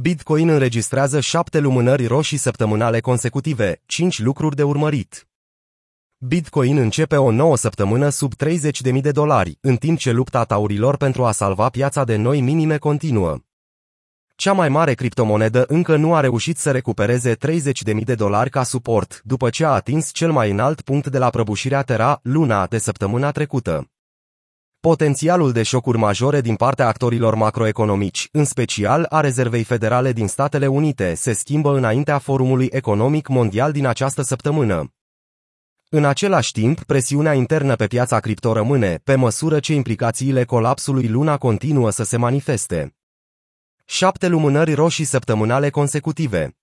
Bitcoin înregistrează șapte lumânări roșii săptămânale consecutive, 5 lucruri de urmărit. Bitcoin începe o nouă săptămână sub 30.000 de dolari, în timp ce lupta taurilor pentru a salva piața de noi minime continuă. Cea mai mare criptomonedă încă nu a reușit să recupereze 30.000 de dolari ca suport, după ce a atins cel mai înalt punct de la prăbușirea Terra, luna de săptămâna trecută. Potențialul de șocuri majore din partea actorilor macroeconomici, în special a Rezervei Federale din Statele Unite, se schimbă înaintea Forumului Economic Mondial din această săptămână. În același timp, presiunea internă pe piața cripto rămâne, pe măsură ce implicațiile colapsului luna continuă să se manifeste. Șapte lumânări roșii săptămânale consecutive.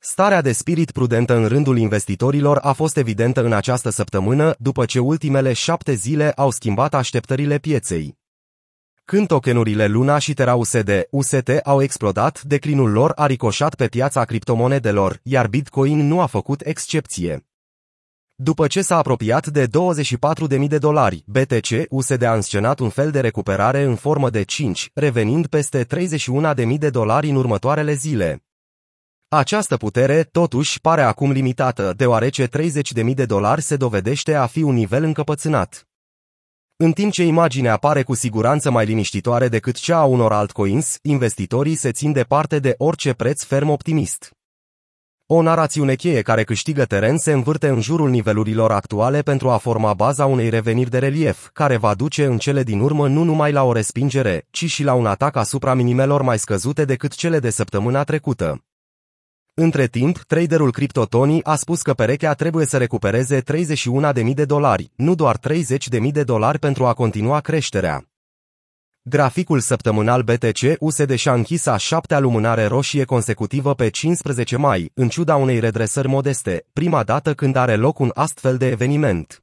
Starea de spirit prudentă în rândul investitorilor a fost evidentă în această săptămână, după ce ultimele șapte zile au schimbat așteptările pieței. Când tokenurile Luna și Terra USD, UST au explodat, declinul lor a ricoșat pe piața criptomonedelor, iar Bitcoin nu a făcut excepție. După ce s-a apropiat de 24.000 de dolari, BTC USD a înscenat un fel de recuperare în formă de 5, revenind peste 31.000 de dolari în următoarele zile. Această putere, totuși, pare acum limitată, deoarece 30.000 de dolari se dovedește a fi un nivel încăpățânat. În timp ce imaginea pare cu siguranță mai liniștitoare decât cea a unor altcoins, investitorii se țin departe de orice preț ferm optimist. O narațiune cheie care câștigă teren se învârte în jurul nivelurilor actuale pentru a forma baza unei reveniri de relief, care va duce în cele din urmă nu numai la o respingere, ci și la un atac asupra minimelor mai scăzute decât cele de săptămâna trecută. Între timp, traderul CryptoTony a spus că perechea trebuie să recupereze 31.000 de dolari, nu doar 30.000 de dolari pentru a continua creșterea. Graficul săptămânal BTC USD și-a închis a șaptea lumânare roșie consecutivă pe 15 mai, în ciuda unei redresări modeste, prima dată când are loc un astfel de eveniment.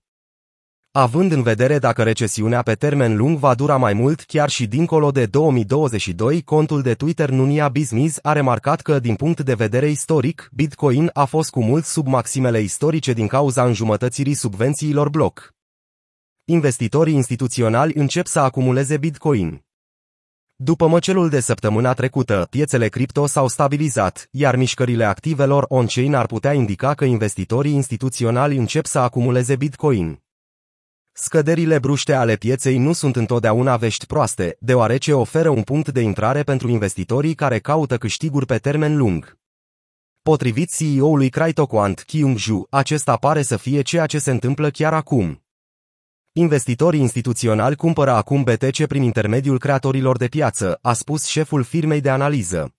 Având în vedere dacă recesiunea pe termen lung va dura mai mult chiar și dincolo de 2022, contul de Twitter Nunia Bizmiz a remarcat că, din punct de vedere istoric, Bitcoin a fost cu mult sub maximele istorice din cauza înjumătățirii subvențiilor bloc investitorii instituționali încep să acumuleze Bitcoin. După măcelul de săptămâna trecută, piețele cripto s-au stabilizat, iar mișcările activelor on-chain ar putea indica că investitorii instituționali încep să acumuleze Bitcoin. Scăderile bruște ale pieței nu sunt întotdeauna vești proaste, deoarece oferă un punct de intrare pentru investitorii care caută câștiguri pe termen lung. Potrivit CEO-ului CryptoQuant, Kyung-ju, acesta pare să fie ceea ce se întâmplă chiar acum. Investitorii instituționali cumpără acum BTC prin intermediul creatorilor de piață, a spus șeful firmei de analiză.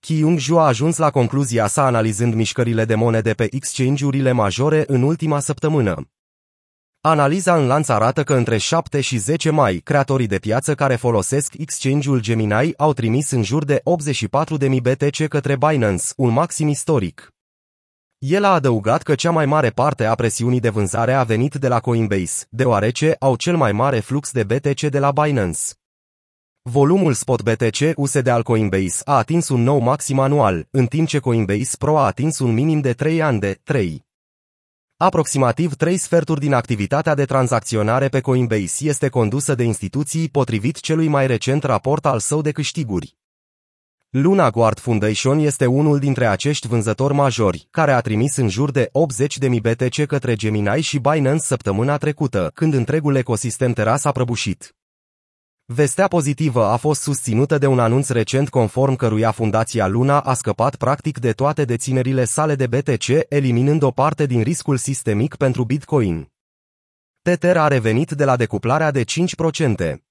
Kyung Ju a ajuns la concluzia sa analizând mișcările de monede pe exchange-urile majore în ultima săptămână. Analiza în lanț arată că între 7 și 10 mai, creatorii de piață care folosesc exchange-ul Gemini au trimis în jur de 84.000 BTC către Binance, un maxim istoric. El a adăugat că cea mai mare parte a presiunii de vânzare a venit de la Coinbase, deoarece au cel mai mare flux de BTC de la Binance. Volumul spot BTC USD al Coinbase a atins un nou maxim anual, în timp ce Coinbase Pro a atins un minim de 3 ani de 3. Aproximativ 3 sferturi din activitatea de tranzacționare pe Coinbase este condusă de instituții potrivit celui mai recent raport al său de câștiguri. Luna Guard Foundation este unul dintre acești vânzători majori, care a trimis în jur de 80.000 BTC către Gemini și Binance săptămâna trecută, când întregul ecosistem Terra s-a prăbușit. Vestea pozitivă a fost susținută de un anunț recent conform căruia Fundația Luna a scăpat practic de toate deținerile sale de BTC, eliminând o parte din riscul sistemic pentru Bitcoin. Tether a revenit de la decuplarea de 5%.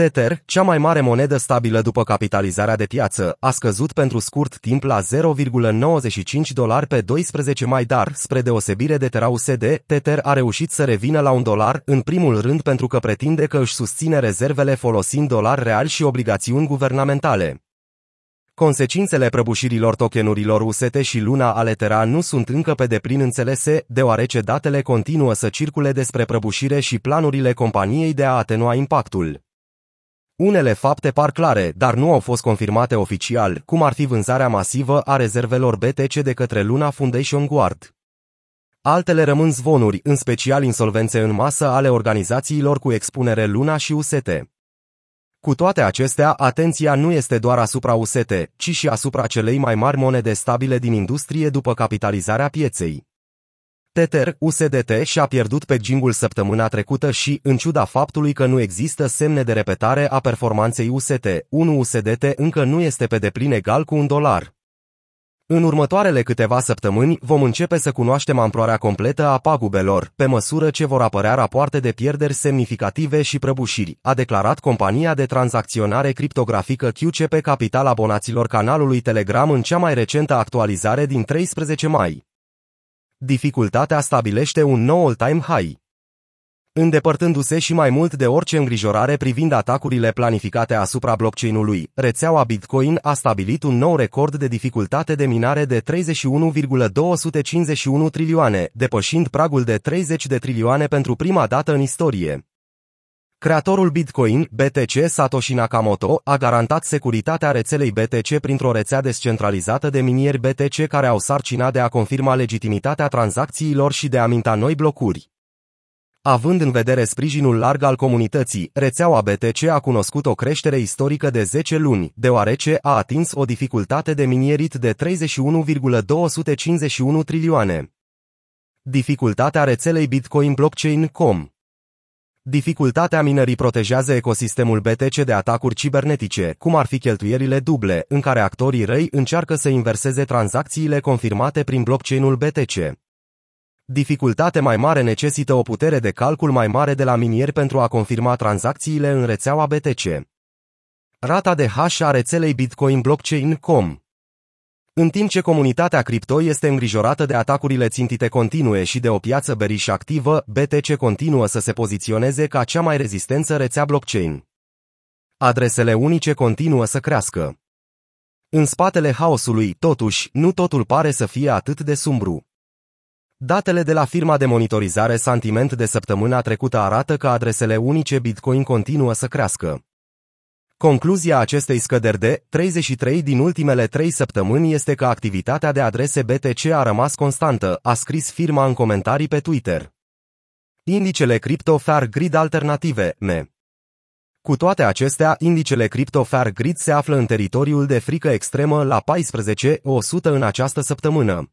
Tether, cea mai mare monedă stabilă după capitalizarea de piață, a scăzut pentru scurt timp la 0,95 dolari pe 12 mai, dar, spre deosebire de Terra USD, Tether a reușit să revină la un dolar, în primul rând pentru că pretinde că își susține rezervele folosind dolari real și obligațiuni guvernamentale. Consecințele prăbușirilor tokenurilor UST și Luna ale Terra nu sunt încă pe deplin înțelese, deoarece datele continuă să circule despre prăbușire și planurile companiei de a atenua impactul. Unele fapte par clare, dar nu au fost confirmate oficial, cum ar fi vânzarea masivă a rezervelor BTC de către Luna Foundation Guard. Altele rămân zvonuri, în special insolvențe în masă ale organizațiilor cu expunere Luna și UST. Cu toate acestea, atenția nu este doar asupra UST, ci și asupra celei mai mari monede stabile din industrie după capitalizarea pieței. Tether, USDT, și-a pierdut pe gingul săptămâna trecută și, în ciuda faptului că nu există semne de repetare a performanței UST, 1 USDT încă nu este pe deplin egal cu un dolar. În următoarele câteva săptămâni vom începe să cunoaștem amploarea completă a pagubelor, pe măsură ce vor apărea rapoarte de pierderi semnificative și prăbușiri, a declarat compania de tranzacționare criptografică QCP Capital abonaților canalului Telegram în cea mai recentă actualizare din 13 mai. Dificultatea stabilește un nou all-time high. Îndepărtându-se și mai mult de orice îngrijorare privind atacurile planificate asupra blockchain-ului, rețeaua Bitcoin a stabilit un nou record de dificultate de minare de 31,251 trilioane, depășind pragul de 30 de trilioane pentru prima dată în istorie. Creatorul Bitcoin, BTC Satoshi Nakamoto, a garantat securitatea rețelei BTC printr-o rețea descentralizată de minieri BTC care au sarcina de a confirma legitimitatea tranzacțiilor și de a minta noi blocuri. Având în vedere sprijinul larg al comunității, rețeaua BTC a cunoscut o creștere istorică de 10 luni, deoarece a atins o dificultate de minierit de 31,251 trilioane. Dificultatea rețelei Bitcoin Blockchain.com Dificultatea minării protejează ecosistemul BTC de atacuri cibernetice, cum ar fi cheltuierile duble, în care actorii răi încearcă să inverseze tranzacțiile confirmate prin blockchain-ul BTC. Dificultate mai mare necesită o putere de calcul mai mare de la minieri pentru a confirma tranzacțiile în rețeaua BTC. Rata de hash a rețelei Bitcoin Blockchain.com în timp ce comunitatea cripto este îngrijorată de atacurile țintite continue și de o piață beriș activă, BTC continuă să se poziționeze ca cea mai rezistență rețea blockchain. Adresele unice continuă să crească. În spatele haosului, totuși, nu totul pare să fie atât de sumbru. Datele de la firma de monitorizare Sentiment de săptămâna trecută arată că adresele unice Bitcoin continuă să crească. Concluzia acestei scăderi de 33 din ultimele 3 săptămâni este că activitatea de adrese BTC a rămas constantă, a scris firma în comentarii pe Twitter. Indicele Crypto Fair Grid Alternative, ME. Cu toate acestea, indicele Crypto Fair Grid se află în teritoriul de frică extremă la 14.100 în această săptămână.